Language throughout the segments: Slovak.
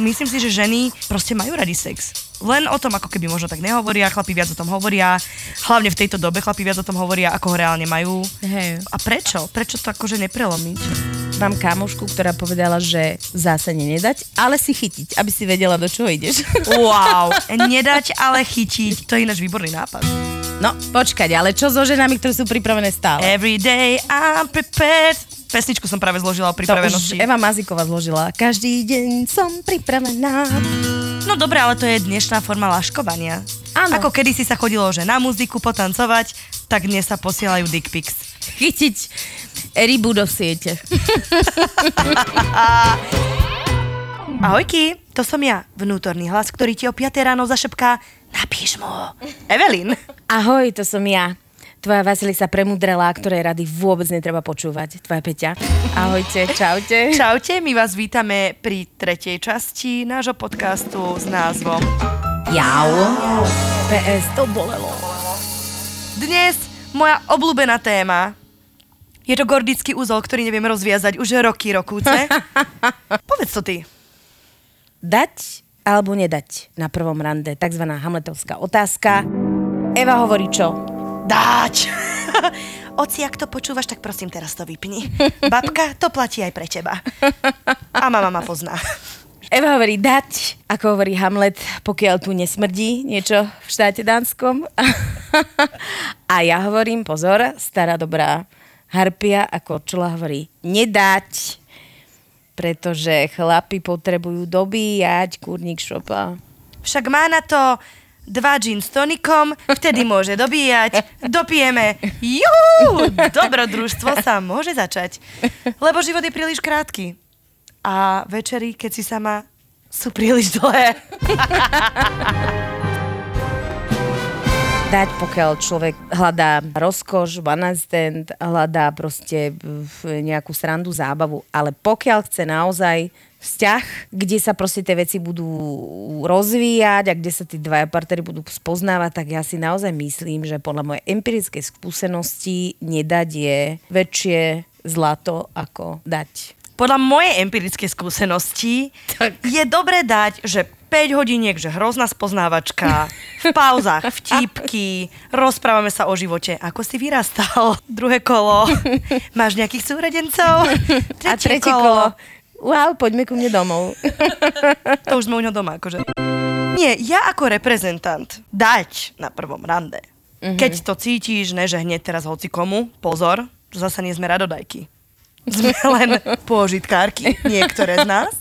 myslím si, že ženy proste majú radi sex. Len o tom ako keby možno tak nehovoria, chlapi viac o tom hovoria, hlavne v tejto dobe chlapi viac o tom hovoria, ako ho reálne majú. Hej. A prečo? Prečo to akože neprelomiť? Mám kamošku, ktorá povedala, že zase nenedať, ale si chytiť, aby si vedela, do čoho ideš. Wow, nedať, ale chytiť, to je ináč výborný nápad. No, počkať, ale čo so ženami, ktoré sú pripravené stále? Every day I'm prepared. Pesničku som práve zložila o To už pripravenosti. Eva Mazíková zložila. Každý deň som pripravená. No dobre, ale to je dnešná forma laškovania. Áno. Ako kedysi sa chodilo, že na muziku potancovať, tak dnes sa posielajú dick pics. Chytiť rybu do siete. Ahojky, to som ja, vnútorný hlas, ktorý ti o 5 ráno zašepká napíš mu. Evelyn. Ahoj, to som ja. Tvoja Vasilisa premudrela, ktorej rady vôbec netreba počúvať. Tvoja Peťa. Ahojte, čaute. Čaute, my vás vítame pri tretej časti nášho podcastu s názvom Jau. PS, to bolelo. Dnes moja obľúbená téma je to gordický úzol, ktorý neviem rozviazať už roky, rokúce. Povedz to ty. Dať alebo nedať na prvom rande, takzvaná hamletovská otázka. Eva hovorí čo? Dáč. Oci, ak to počúvaš, tak prosím teraz to vypni. Babka, to platí aj pre teba. A mama ma pozná. Eva hovorí dať, ako hovorí Hamlet, pokiaľ tu nesmrdí niečo v štáte Dánskom. A ja hovorím, pozor, stará dobrá harpia, ako čula hovorí, nedať, pretože chlapi potrebujú dobíjať kurník šopa. Však má na to dva gin s tonikom, vtedy môže dobíjať, dopijeme. Juhu! Dobrodružstvo sa môže začať. Lebo život je príliš krátky. A večery, keď si sama, sú príliš dlhé. Dať, pokiaľ človek hľadá rozkoš, one stand, hľadá proste nejakú srandu, zábavu, ale pokiaľ chce naozaj vzťah, kde sa proste tie veci budú rozvíjať a kde sa tí dvaja partnery budú spoznávať, tak ja si naozaj myslím, že podľa mojej empirickej skúsenosti nedať je väčšie zlato ako dať. Podľa mojej empirickej skúsenosti je dobre dať, že 5 hodiniek, že hrozná spoznávačka, v pauzách vtipky, rozprávame sa o živote, ako si vyrastal, druhé kolo, máš nejakých súrodencov, a tretie kolo. Wow, poďme ku mne domov. To už sme u ňo doma, akože. Nie, ja ako reprezentant dať na prvom rande. Keď to cítiš, ne že hneď teraz hoci komu, pozor, že zasa nie sme radodajky. Sme len pôžitkárky, niektoré z nás.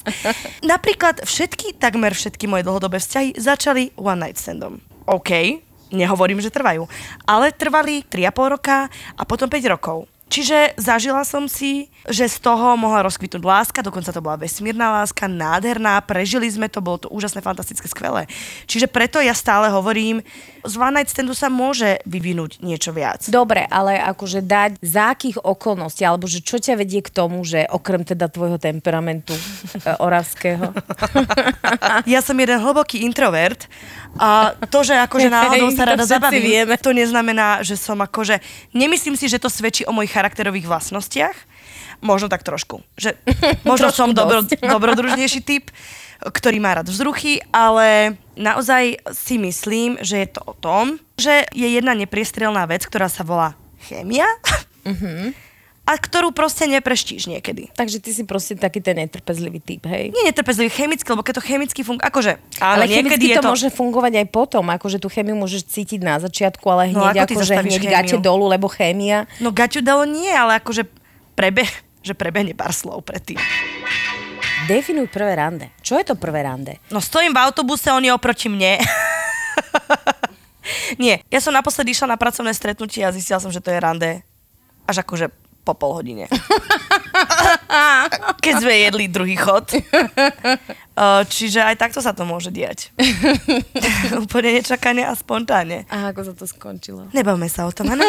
Napríklad všetky, takmer všetky moje dlhodobé vzťahy začali one night standom. OK, nehovorím, že trvajú, ale trvali 3,5 roka a potom 5 rokov. Čiže zažila som si, že z toho mohla rozkvitnúť láska, dokonca to bola vesmírna láska, nádherná, prežili sme to, bolo to úžasné, fantastické, skvelé. Čiže preto ja stále hovorím, z one night standu sa môže vyvinúť niečo viac. Dobre, ale akože dať za akých okolností, alebo že čo ťa vedie k tomu, že okrem teda tvojho temperamentu e, oravského. Ja som jeden hlboký introvert a to, že akože náhodou sa rada zabavím, vieme. to neznamená, že som akože... Nemyslím si, že to svedčí o mojich charakterových vlastnostiach. Možno tak trošku. Že, možno Trošku som dobro, dobrodružnejší typ, ktorý má rád vzruchy, ale naozaj si myslím, že je to o tom, že je jedna nepriestrelná vec, ktorá sa volá chémia a ktorú proste nepreštíš niekedy. Takže ty si proste taký ten netrpezlivý typ, hej? Nie netrpezlivý, chemicky, lebo keď to chemicky funguje, akože, Ale niekedy chemicky to, to... môže fungovať aj potom, akože tú chemiu môžeš cítiť na začiatku, ale No, hneď ako ty akože zastavíš hneď chémiu? gate dolu, lebo chémia. No gaťu dalo nie, ale akože prebe, že prebehne pár slov predtým. Definuj prvé rande. Čo je to prvé rande? No stojím v autobuse, on je oproti mne. nie, ja som naposledy išla na pracovné stretnutie a zistila som, že to je rande až akože po pol hodine. Keď sme jedli druhý chod. Uh, Čiže aj takto sa to môže diať. Úplne nečakane a spontánne. A ako sa to skončilo? Nebavme sa o tom, áno?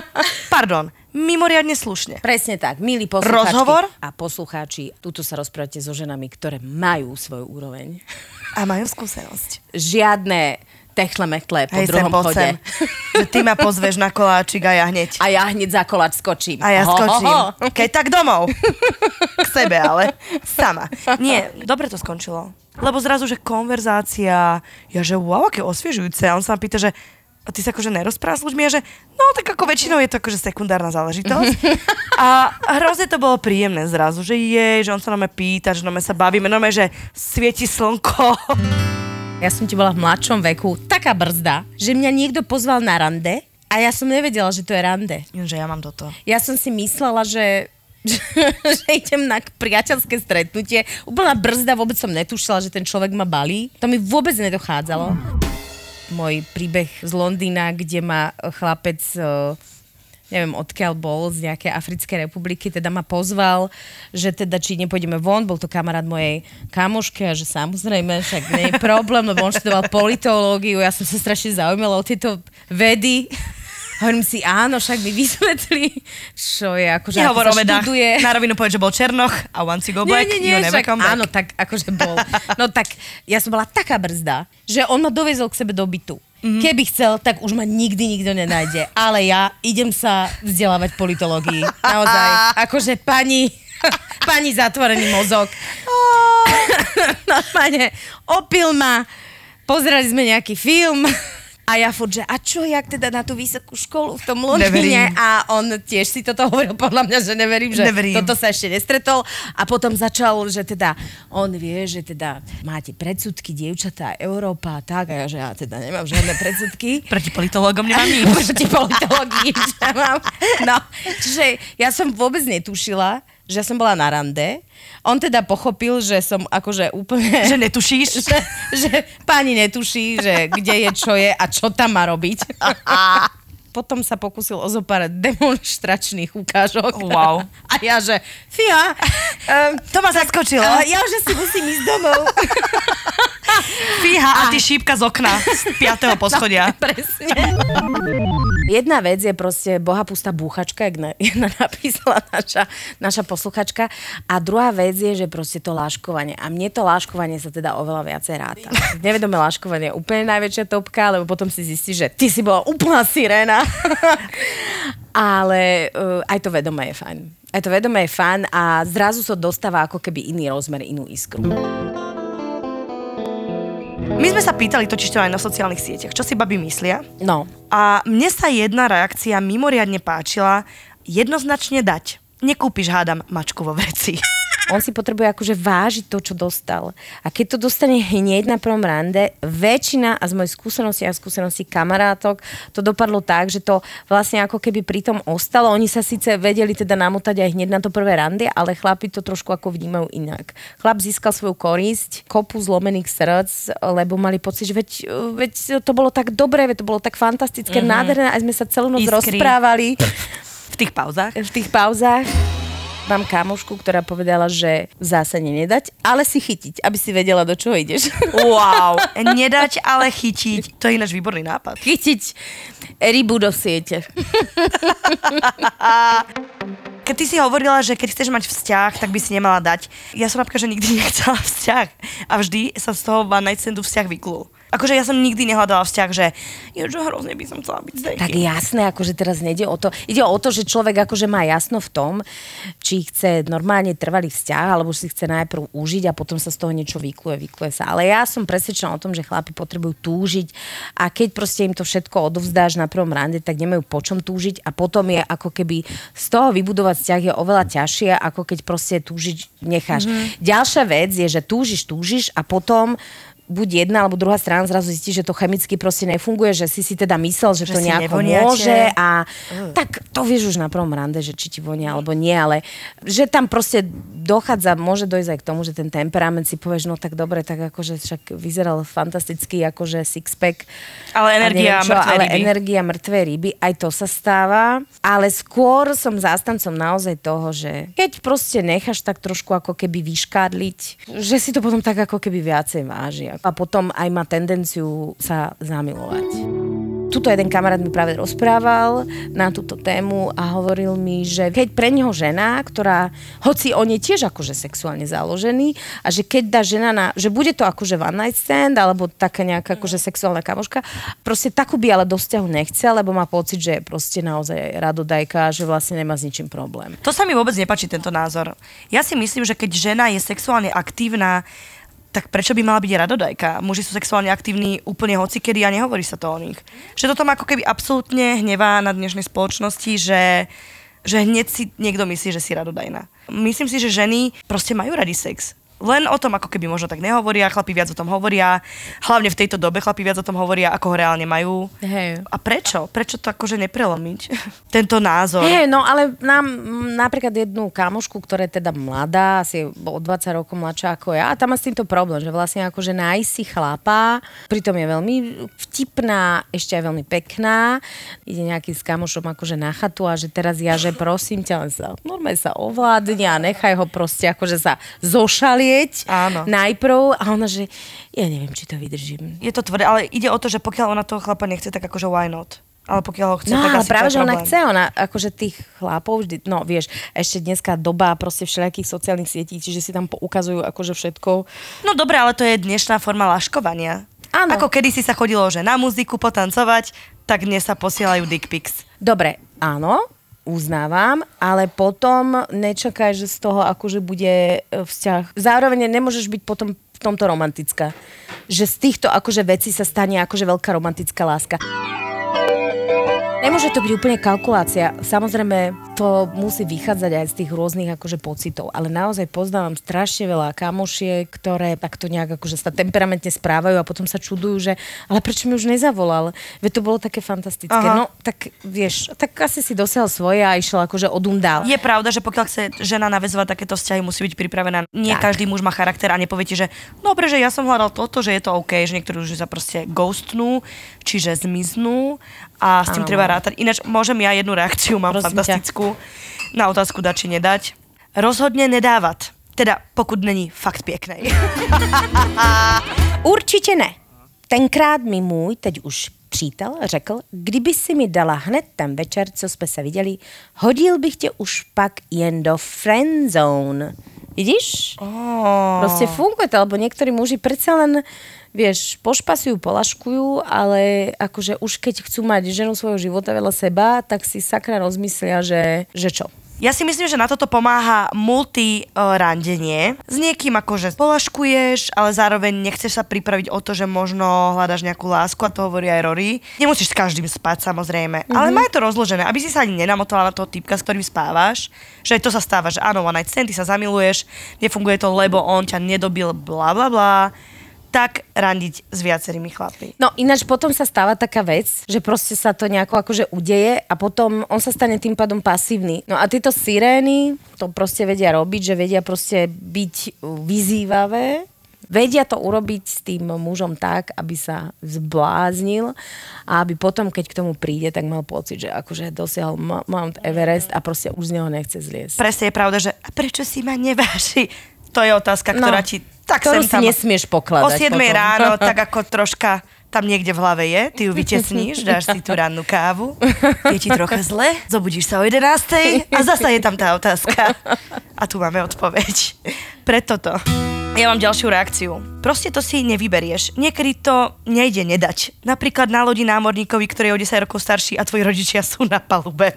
Pardon, mimoriadne slušne. Presne tak, milí poslucháčky Rozhovor? a poslucháči, tuto sa rozprávate so ženami, ktoré majú svoju úroveň. A majú skúsenosť. Žiadne techle mechtle po Hej, druhom chode. sem. Že ty ma pozveš na koláčik a ja hneď. A ja hneď za koláč skočím. A ja Ho, ho, skočím. ho. Keď tak domov. K sebe, ale sama. Nie, dobre to skončilo. Lebo zrazu, že konverzácia, ja že wow, aké osviežujúce. A on sa ma pýta, že a ty sa akože nerozprávaš s ľuďmi a že no tak ako väčšinou je to akože sekundárna záležitosť. A hrozne to bolo príjemné zrazu, že je, že on sa na mňa pýta, že na mňa sa bavíme, no že svieti slnko. Ja som ti bola v mladšom veku taká brzda, že mňa niekto pozval na rande a ja som nevedela, že to je rande. Že ja mám toto. Ja som si myslela, že že idem na priateľské stretnutie. Úplná brzda, vôbec som netušila, že ten človek ma balí. To mi vôbec nedochádzalo. Môj príbeh z Londýna, kde ma chlapec eh, neviem odkiaľ bol, z nejakej Africkej republiky, teda ma pozval, že teda či nepôjdeme von, bol to kamarát mojej kamošky a že samozrejme, však nie je problém, lebo on študoval politológiu, ja som sa strašne zaujímala o tieto vedy. Hovorím si, áno, však mi vysvetli, čo je, akože ako Nehovor sa o vedách. študuje. Na rovinu povedz, že bol Černoch a once you go black, nie, nie, you never však, come back. áno, tak akože bol. No tak ja som bola taká brzda, že on ma dovezol k sebe do bytu. Mhm. Mm-hmm. Keby chcel, tak už ma nikdy nikto nenájde. Ale ja idem sa vzdelávať politológii. Naozaj. Akože pani, pani zatvorený mozog. Normálne opil ma, pozerali sme nejaký film a ja furt, že a čo, jak teda na tú vysokú školu v tom Londýne? Neverím. A on tiež si toto hovoril podľa mňa, že neverím, že Neverím. toto sa ešte nestretol. A potom začal, že teda on vie, že teda máte predsudky, dievčatá, Európa tak. A ja, že ja teda nemám žiadne predsudky. Proti politológom nemám nič. Proti politológii, že mám. No, čiže ja som vôbec netušila, že som bola na rande. On teda pochopil, že som akože úplne... Že netušíš? že, že pani netuší, že kde je, čo je a čo tam má robiť. Potom sa pokusil o zo pár demonstračných ukážok. Wow. A ja, že fia, um, To ma zaskočilo. uh, ja že si musím ísť domov. Fíha a ty šípka z okna z 5. poschodia. Presne. Jedna vec je proste bohapustá búchačka, jak na, jedna napísala naša, naša posluchačka. A druhá vec je, že proste to láškovanie. A mne to láškovanie sa teda oveľa viacej ráta. Nevedomé láškovanie je úplne najväčšia topka, lebo potom si zistíš, že ty si bola úplná siréna. Ale uh, aj to vedomé je fajn. Aj to vedomé je fajn a zrazu sa dostáva ako keby iný rozmer, inú iskru. My sme sa pýtali to aj na sociálnych sieťach, čo si babi myslia. No, A mne sa jedna reakcia mimoriadne páčila, jednoznačne dať. Nekúpiš, hádam, mačku vo vreci. On si potrebuje akože vážiť to, čo dostal. A keď to dostane hneď na prvom rande, väčšina, a z mojej skúsenosti a skúsenosti kamarátok, to dopadlo tak, že to vlastne ako keby pri tom ostalo. Oni sa síce vedeli teda namotať aj hneď na to prvé rande, ale chlapi to trošku ako vnímajú inak. Chlap získal svoju korisť, kopu zlomených srdc, lebo mali pocit, že veď, veď to bolo tak dobré, veď to bolo tak fantastické, mm-hmm. nádherné, aj sme sa celú noc Iskry. rozprávali V tých pauzách. v tých pauzách. Mám kamošku, ktorá povedala, že v zásade nedať, ale si chytiť, aby si vedela, do čoho ideš. Wow. Nedať, ale chytiť. To je ináč výborný nápad. chytiť rybu do siete. Keď ty si hovorila, že keď chceš mať vzťah, tak by si nemala dať. Ja som napríklad, že nikdy nechcela vzťah. A vždy sa z toho night standu vzťah vyklul. Akože ja som nikdy nehľadala vzťah, že je, že hrozne by som chcela byť s Tak jasné, akože teraz nejde o to. Ide o to, že človek akože má jasno v tom, či chce normálne trvalý vzťah, alebo si chce najprv užiť a potom sa z toho niečo vykluje, vykluje sa. Ale ja som presvedčená o tom, že chlapi potrebujú túžiť a keď proste im to všetko odovzdáš na prvom rande, tak nemajú po čom túžiť a potom je ako keby z toho vybudovať vzťah je oveľa ťažšie, ako keď proste túžiť necháš. Mm-hmm. Ďalšia vec je, že túžiš, túžiš a potom buď jedna alebo druhá strana zrazu zistí, že to chemicky proste nefunguje, že si si teda myslel, že, Že to nejako nevoniate. môže a tak to vieš už na prvom rande, že či ti vonia alebo nie, ale že tam proste dochádza, môže dojsť aj k tomu, že ten temperament si povieš, no tak dobre, tak akože však vyzeral fantasticky, akože six-pack. Ale energia čo, mŕtvej ale ryby. energia mŕtvej ryby, aj to sa stáva, ale skôr som zástancom naozaj toho, že keď proste necháš tak trošku ako keby vyškádliť, že si to potom tak ako keby viacej váži a potom aj má tendenciu sa zamilovať. Tuto jeden kamarát mi práve rozprával na túto tému a hovoril mi, že keď pre neho žena, ktorá, hoci on je tiež akože sexuálne založený a že keď dá žena na, že bude to akože one night stand alebo taká nejaká akože sexuálna kamoška, proste takú by ale do vzťahu nechcel, lebo má pocit, že je proste naozaj radodajka, že vlastne nemá s ničím problém. To sa mi vôbec nepačí, tento názor. Ja si myslím, že keď žena je sexuálne aktívna, tak prečo by mala byť radodajka? Muži sú sexuálne aktívni úplne hocikedy a nehovorí sa to o nich. Že toto ma ako keby absolútne hnevá na dnešnej spoločnosti, že, že hneď si niekto myslí, že si radodajná. Myslím si, že ženy proste majú radi sex len o tom ako keby možno tak nehovoria, chlapi viac o tom hovoria, hlavne v tejto dobe chlapi viac o tom hovoria, ako ho reálne majú. Hej. A prečo? Prečo to akože neprelomiť? Tento názor. Hej, no ale nám napríklad jednu kamošku, ktorá je teda mladá, asi o 20 rokov mladšia ako ja, a tam má s týmto problém, že vlastne akože nájsť si chlapa, pritom je veľmi vtipná, ešte aj veľmi pekná, ide nejaký s kamošom akože na chatu a že teraz ja, že prosím ťa, len sa, normálne sa ovládne a nechaj ho proste akože sa zošalie vidieť Áno. najprv a ona, že ja neviem, či to vydržím. Je to tvrdé, ale ide o to, že pokiaľ ona toho chlapa nechce, tak akože why not? Ale pokiaľ ho chce, No, tak ale asi práve, že ona chce, ona akože tých chlapov vždy, no vieš, ešte dneska doba proste všelijakých sociálnych sietí, čiže si tam ukazujú akože všetko. No dobre, ale to je dnešná forma laškovania. Áno. Ako kedy si sa chodilo, že na muziku potancovať, tak dnes sa posielajú dick pics. Dobre, áno, uznávam, ale potom nečakaj, že z toho akože bude e, vzťah. Zároveň nemôžeš byť potom v tomto romantická. Že z týchto akože vecí sa stane akože veľká romantická láska. Nemôže to byť úplne kalkulácia. Samozrejme, to musí vychádzať aj z tých rôznych akože pocitov, ale naozaj poznávam strašne veľa kamošiek, ktoré takto nejak akože sa temperamentne správajú a potom sa čudujú, že ale prečo mi už nezavolal? Veď to bolo také fantastické. Aha. No, tak vieš, tak asi si dosiahol svoje a išiel akože odum dál. Je pravda, že pokiaľ chce žena navezovať takéto vzťahy, musí byť pripravená. Nie Tak. každý muž má charakter a nepovie ti, že dobre, že ja som hľadal toto, že je to OK, že niektorí už sa proste ghostnú, čiže zmiznú a s tým Áno. treba rátať. Ináč môžem ja jednu reakciu, mám Prosím ťa. fantastickú na otázku dať či nedať. Rozhodne nedávať. Teda pokud není fakt pěknej. Určitě ne. Tenkrát mi můj, teď už přítel, řekl, kdyby si mi dala hned ten večer, co jsme se viděli, hodil bych tě už pak jen do friendzone. Vidíš? Oh. Proste funguje to, lebo niektorí muži predsa len, vieš, pošpasujú, polaškujú, ale akože už keď chcú mať ženu svojho života veľa seba, tak si sakra rozmyslia, že, že čo? Ja si myslím, že na toto pomáha multi uh, randenie. S niekým akože polaškuješ, ale zároveň nechceš sa pripraviť o to, že možno hľadaš nejakú lásku a to hovorí aj Rory. Nemusíš s každým spať samozrejme, mm-hmm. ale maj to rozložené, aby si sa ani nenamotovala na toho typka, s ktorým spávaš. Že aj to sa stáva, že áno, one night stand, ty sa zamiluješ, nefunguje to, lebo on ťa nedobil, bla bla bla tak randiť s viacerými chlapmi. No ináč potom sa stáva taká vec, že proste sa to nejako akože udeje a potom on sa stane tým pádom pasívny. No a tieto sirény to proste vedia robiť, že vedia proste byť vyzývavé, vedia to urobiť s tým mužom tak, aby sa zbláznil a aby potom, keď k tomu príde, tak mal pocit, že akože dosiahol Mount Everest a proste už z neho nechce zliesť. Presne je pravda, že a prečo si ma neváži? To je otázka, ktorá No, ti tak ktorú si tam... nesmieš pokladať O 7 potom. ráno, tak ako troška tam niekde v hlave je, ty ju vytesníš, dáš si tú rannú kávu, je ti trocha zle, zobudíš sa o 11 a zasa je tam tá otázka. A tu máme odpoveď. Preto to. Ja mám ďalšiu reakciu. Proste to si nevyberieš. Niekedy to nejde nedať. Napríklad na lodi námorníkovi, ktorý je o 10 rokov starší a tvoji rodičia sú na palube.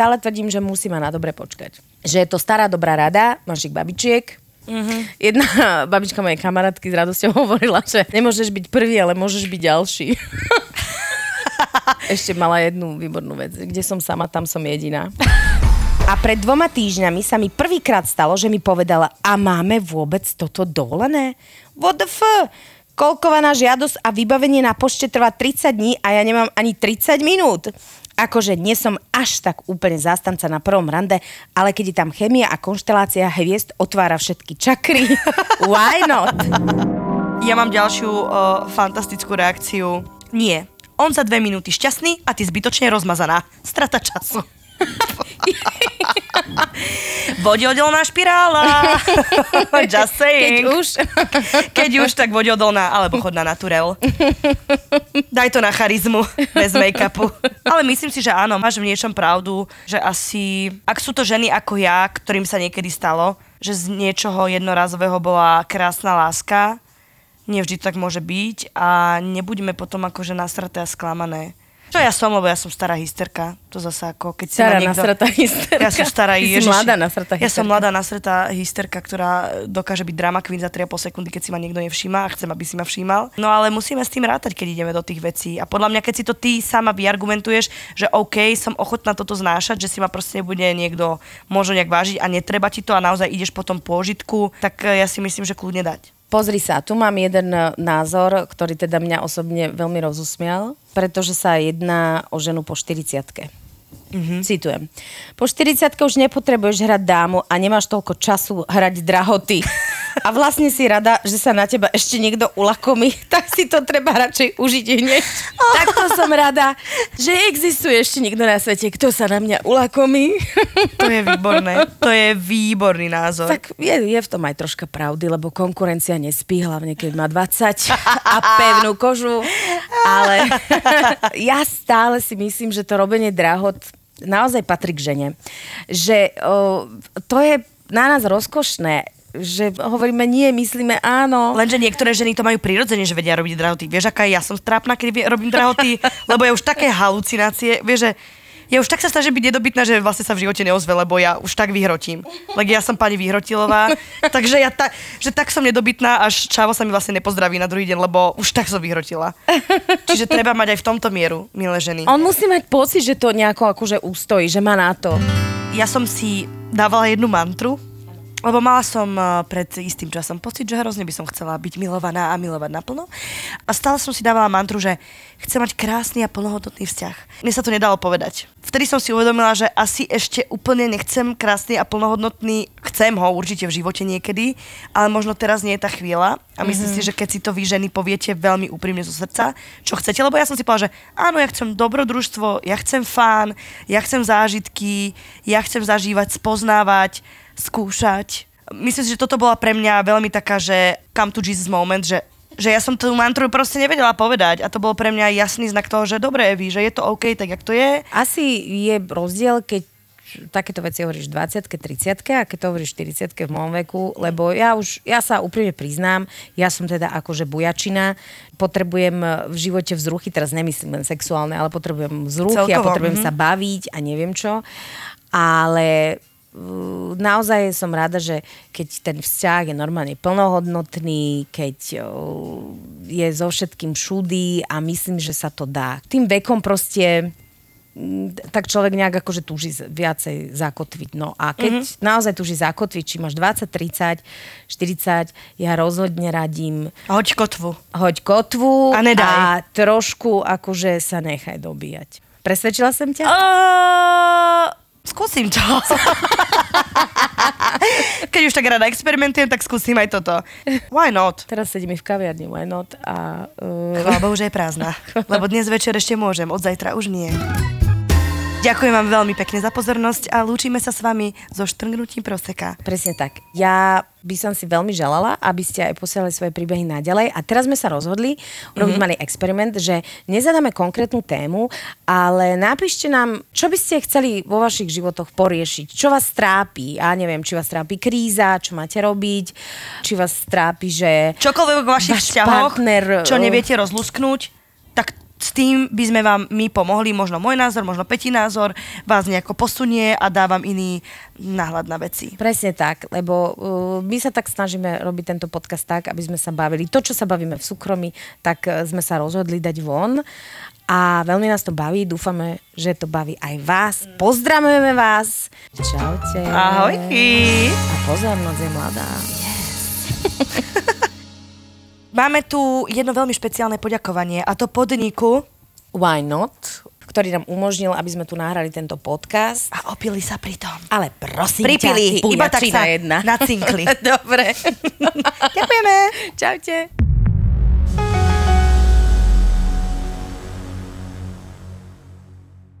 Stále tvrdím, že musí ma na dobre počkať. Že je to stará dobrá rada našich babičiek. Mm-hmm. Jedna babička mojej kamarátky s radosťou hovorila, že nemôžeš byť prvý, ale môžeš byť ďalší. Ešte mala jednu výbornú vec. Kde som sama, tam som jediná. A pred dvoma týždňami sa mi prvýkrát stalo, že mi povedala, a máme vôbec toto dovolené? What the f? Kolkovaná žiadosť a vybavenie na pošte trvá 30 dní a ja nemám ani 30 minút. Akože nie som až tak úplne zástanca na prvom rande, ale keď je tam chemia a konštelácia hviezd otvára všetky čakry, why not? Ja mám ďalšiu uh, fantastickú reakciu. Nie. On za dve minúty šťastný a ty zbytočne rozmazaná. Strata času. Vodeodolná špirála. Just saying. Keď už. Keď už, tak vodeodolná, alebo chod na naturel. Daj to na charizmu, bez make-upu. Ale myslím si, že áno, máš v niečom pravdu, že asi, ak sú to ženy ako ja, ktorým sa niekedy stalo, že z niečoho jednorazového bola krásna láska, nevždy to tak môže byť a nebudeme potom akože nasraté a sklamané. Čo ja som, lebo ja som stará hysterka. To zase ako, keď si Stará ma niekto... nasratá hysterka. Ja som stará, Ty si ježiši. mladá nasratá Ja som hysterka. mladá nasratá hysterka, ktorá dokáže byť drama queen za 3,5 sekundy, keď si ma niekto nevšíma a chcem, aby si ma všímal. No ale musíme s tým rátať, keď ideme do tých vecí. A podľa mňa, keď si to ty sama vyargumentuješ, že OK, som ochotná toto znášať, že si ma proste nebude niekto možno nejak vážiť a netreba ti to a naozaj ideš po tom pôžitku, tak eh, ja si myslím, že kľudne dať. Pozri sa, tu mám jeden e, názor, ktorý teda mňa osobne veľmi rozusmial, pretože sa jedná o ženu po 40 Mm-hmm. Citujem. Po 40 už nepotrebuješ hrať dámu a nemáš toľko času hrať drahoty. A vlastne si rada, že sa na teba ešte niekto ulakomí, tak si to treba radšej užiť hneď. Takto som rada, že existuje ešte niekto na svete, kto sa na mňa ulakomí. To je výborné. To je výborný názor. Tak je, je v tom aj troška pravdy, lebo konkurencia nespí, hlavne keď má 20 a pevnú kožu. Ale ja stále si myslím, že to robenie drahot naozaj patrí k žene. Že o, to je na nás rozkošné, že hovoríme nie, myslíme áno. Lenže niektoré ženy to majú prirodzene, že vedia robiť drahoty. Vieš, aká ja som trápna, keď robím drahoty, lebo je už také halucinácie. Vieš, že ja už tak sa snažím byť nedobytná, že vlastne sa v živote neozve, lebo ja už tak vyhrotím. Lebo ja som pani Vyhrotilová, takže ja ta, že tak som nedobytná, až Čavo sa mi vlastne nepozdraví na druhý deň, lebo už tak som vyhrotila. Čiže treba mať aj v tomto mieru, milé ženy. On musí mať pocit, že to nejako akože ustojí, že má na to. Ja som si dávala jednu mantru, lebo mala som eh, pred istým časom pocit, že hrozne by som chcela byť milovaná a milovať naplno. A stále som si dávala mantru, že chcem mať krásny a plnohodnotný vzťah. Mne sa to nedalo povedať. Vtedy som si uvedomila, že asi ešte úplne nechcem krásny a plnohodnotný, chcem ho určite v živote niekedy, ale možno teraz nie je tá chvíľa. A myslím mm-hmm. si, že keď si to vy ženy poviete veľmi úprimne zo srdca, čo chcete, lebo ja som si povedala, že áno, ja chcem dobrodružstvo, ja chcem fán, ja chcem zážitky, ja chcem zažívať, spoznávať, skúšať. Myslím si, že toto bola pre mňa veľmi taká, že come to Jesus moment, že že ja som tú mantru proste nevedela povedať a to bol pre mňa jasný znak toho, že dobre, Evi, že je to OK, tak jak to je. Asi je rozdiel, keď takéto veci hovoríš 20 30 a keď to hovoríš 40 v mojom veku, lebo ja už, ja sa úprimne priznám, ja som teda akože bujačina, potrebujem v živote vzruchy, teraz nemyslím len sexuálne, ale potrebujem vzruchy a Celkovo, potrebujem mhm. sa baviť a neviem čo, ale naozaj som rada, že keď ten vzťah je normálne plnohodnotný, keď je so všetkým všudy a myslím, že sa to dá. Tým vekom proste tak človek nejak akože túži viacej zakotviť. No a keď mm-hmm. naozaj túži zakotviť, či máš 20, 30, 40, ja rozhodne radím Hoď kotvu. hoď kotvu A nedaj. a trošku akože sa nechaj dobíjať. Presvedčila som ťa? Uh, skúsim to. Keď už tak rada experimentujem, tak skúsim aj toto. Why not? Teraz sedíme v kaviarni, why not? A, uh, Chvála Bohu, že je prázdna. Lebo dnes večer ešte môžem, od zajtra už nie. Ďakujem vám veľmi pekne za pozornosť a lúčime sa s vami so štrngnutím proseka. Presne tak. Ja by som si veľmi želala, aby ste aj posielali svoje príbehy naďalej. A teraz sme sa rozhodli urobiť mm-hmm. malý experiment, že nezadáme konkrétnu tému, ale napíšte nám, čo by ste chceli vo vašich životoch poriešiť. Čo vás trápi? A neviem, či vás trápi kríza, čo máte robiť, či vás trápi, že... Čokoľvek vo vašich Váš vzťahoch, partner, čo eh, neviete rozlusknúť, tak s tým by sme vám my pomohli, možno môj názor, možno Peti názor, vás nejako posunie a dávam iný náhľad na veci. Presne tak, lebo uh, my sa tak snažíme robiť tento podcast tak, aby sme sa bavili. To, čo sa bavíme v súkromí, tak uh, sme sa rozhodli dať von. A veľmi nás to baví, dúfame, že to baví aj vás. Pozdravujeme vás. Čaute. Ahojky. A pozornosť je mladá. Máme tu jedno veľmi špeciálne poďakovanie a to podniku Why not? ktorý nám umožnil, aby sme tu nahrali tento podcast. a opili sa pri tom. Ale prosím Pripili, ťa, ty iba tak sa jedna. nacinkli. Dobre. Ďakujeme. Čaute.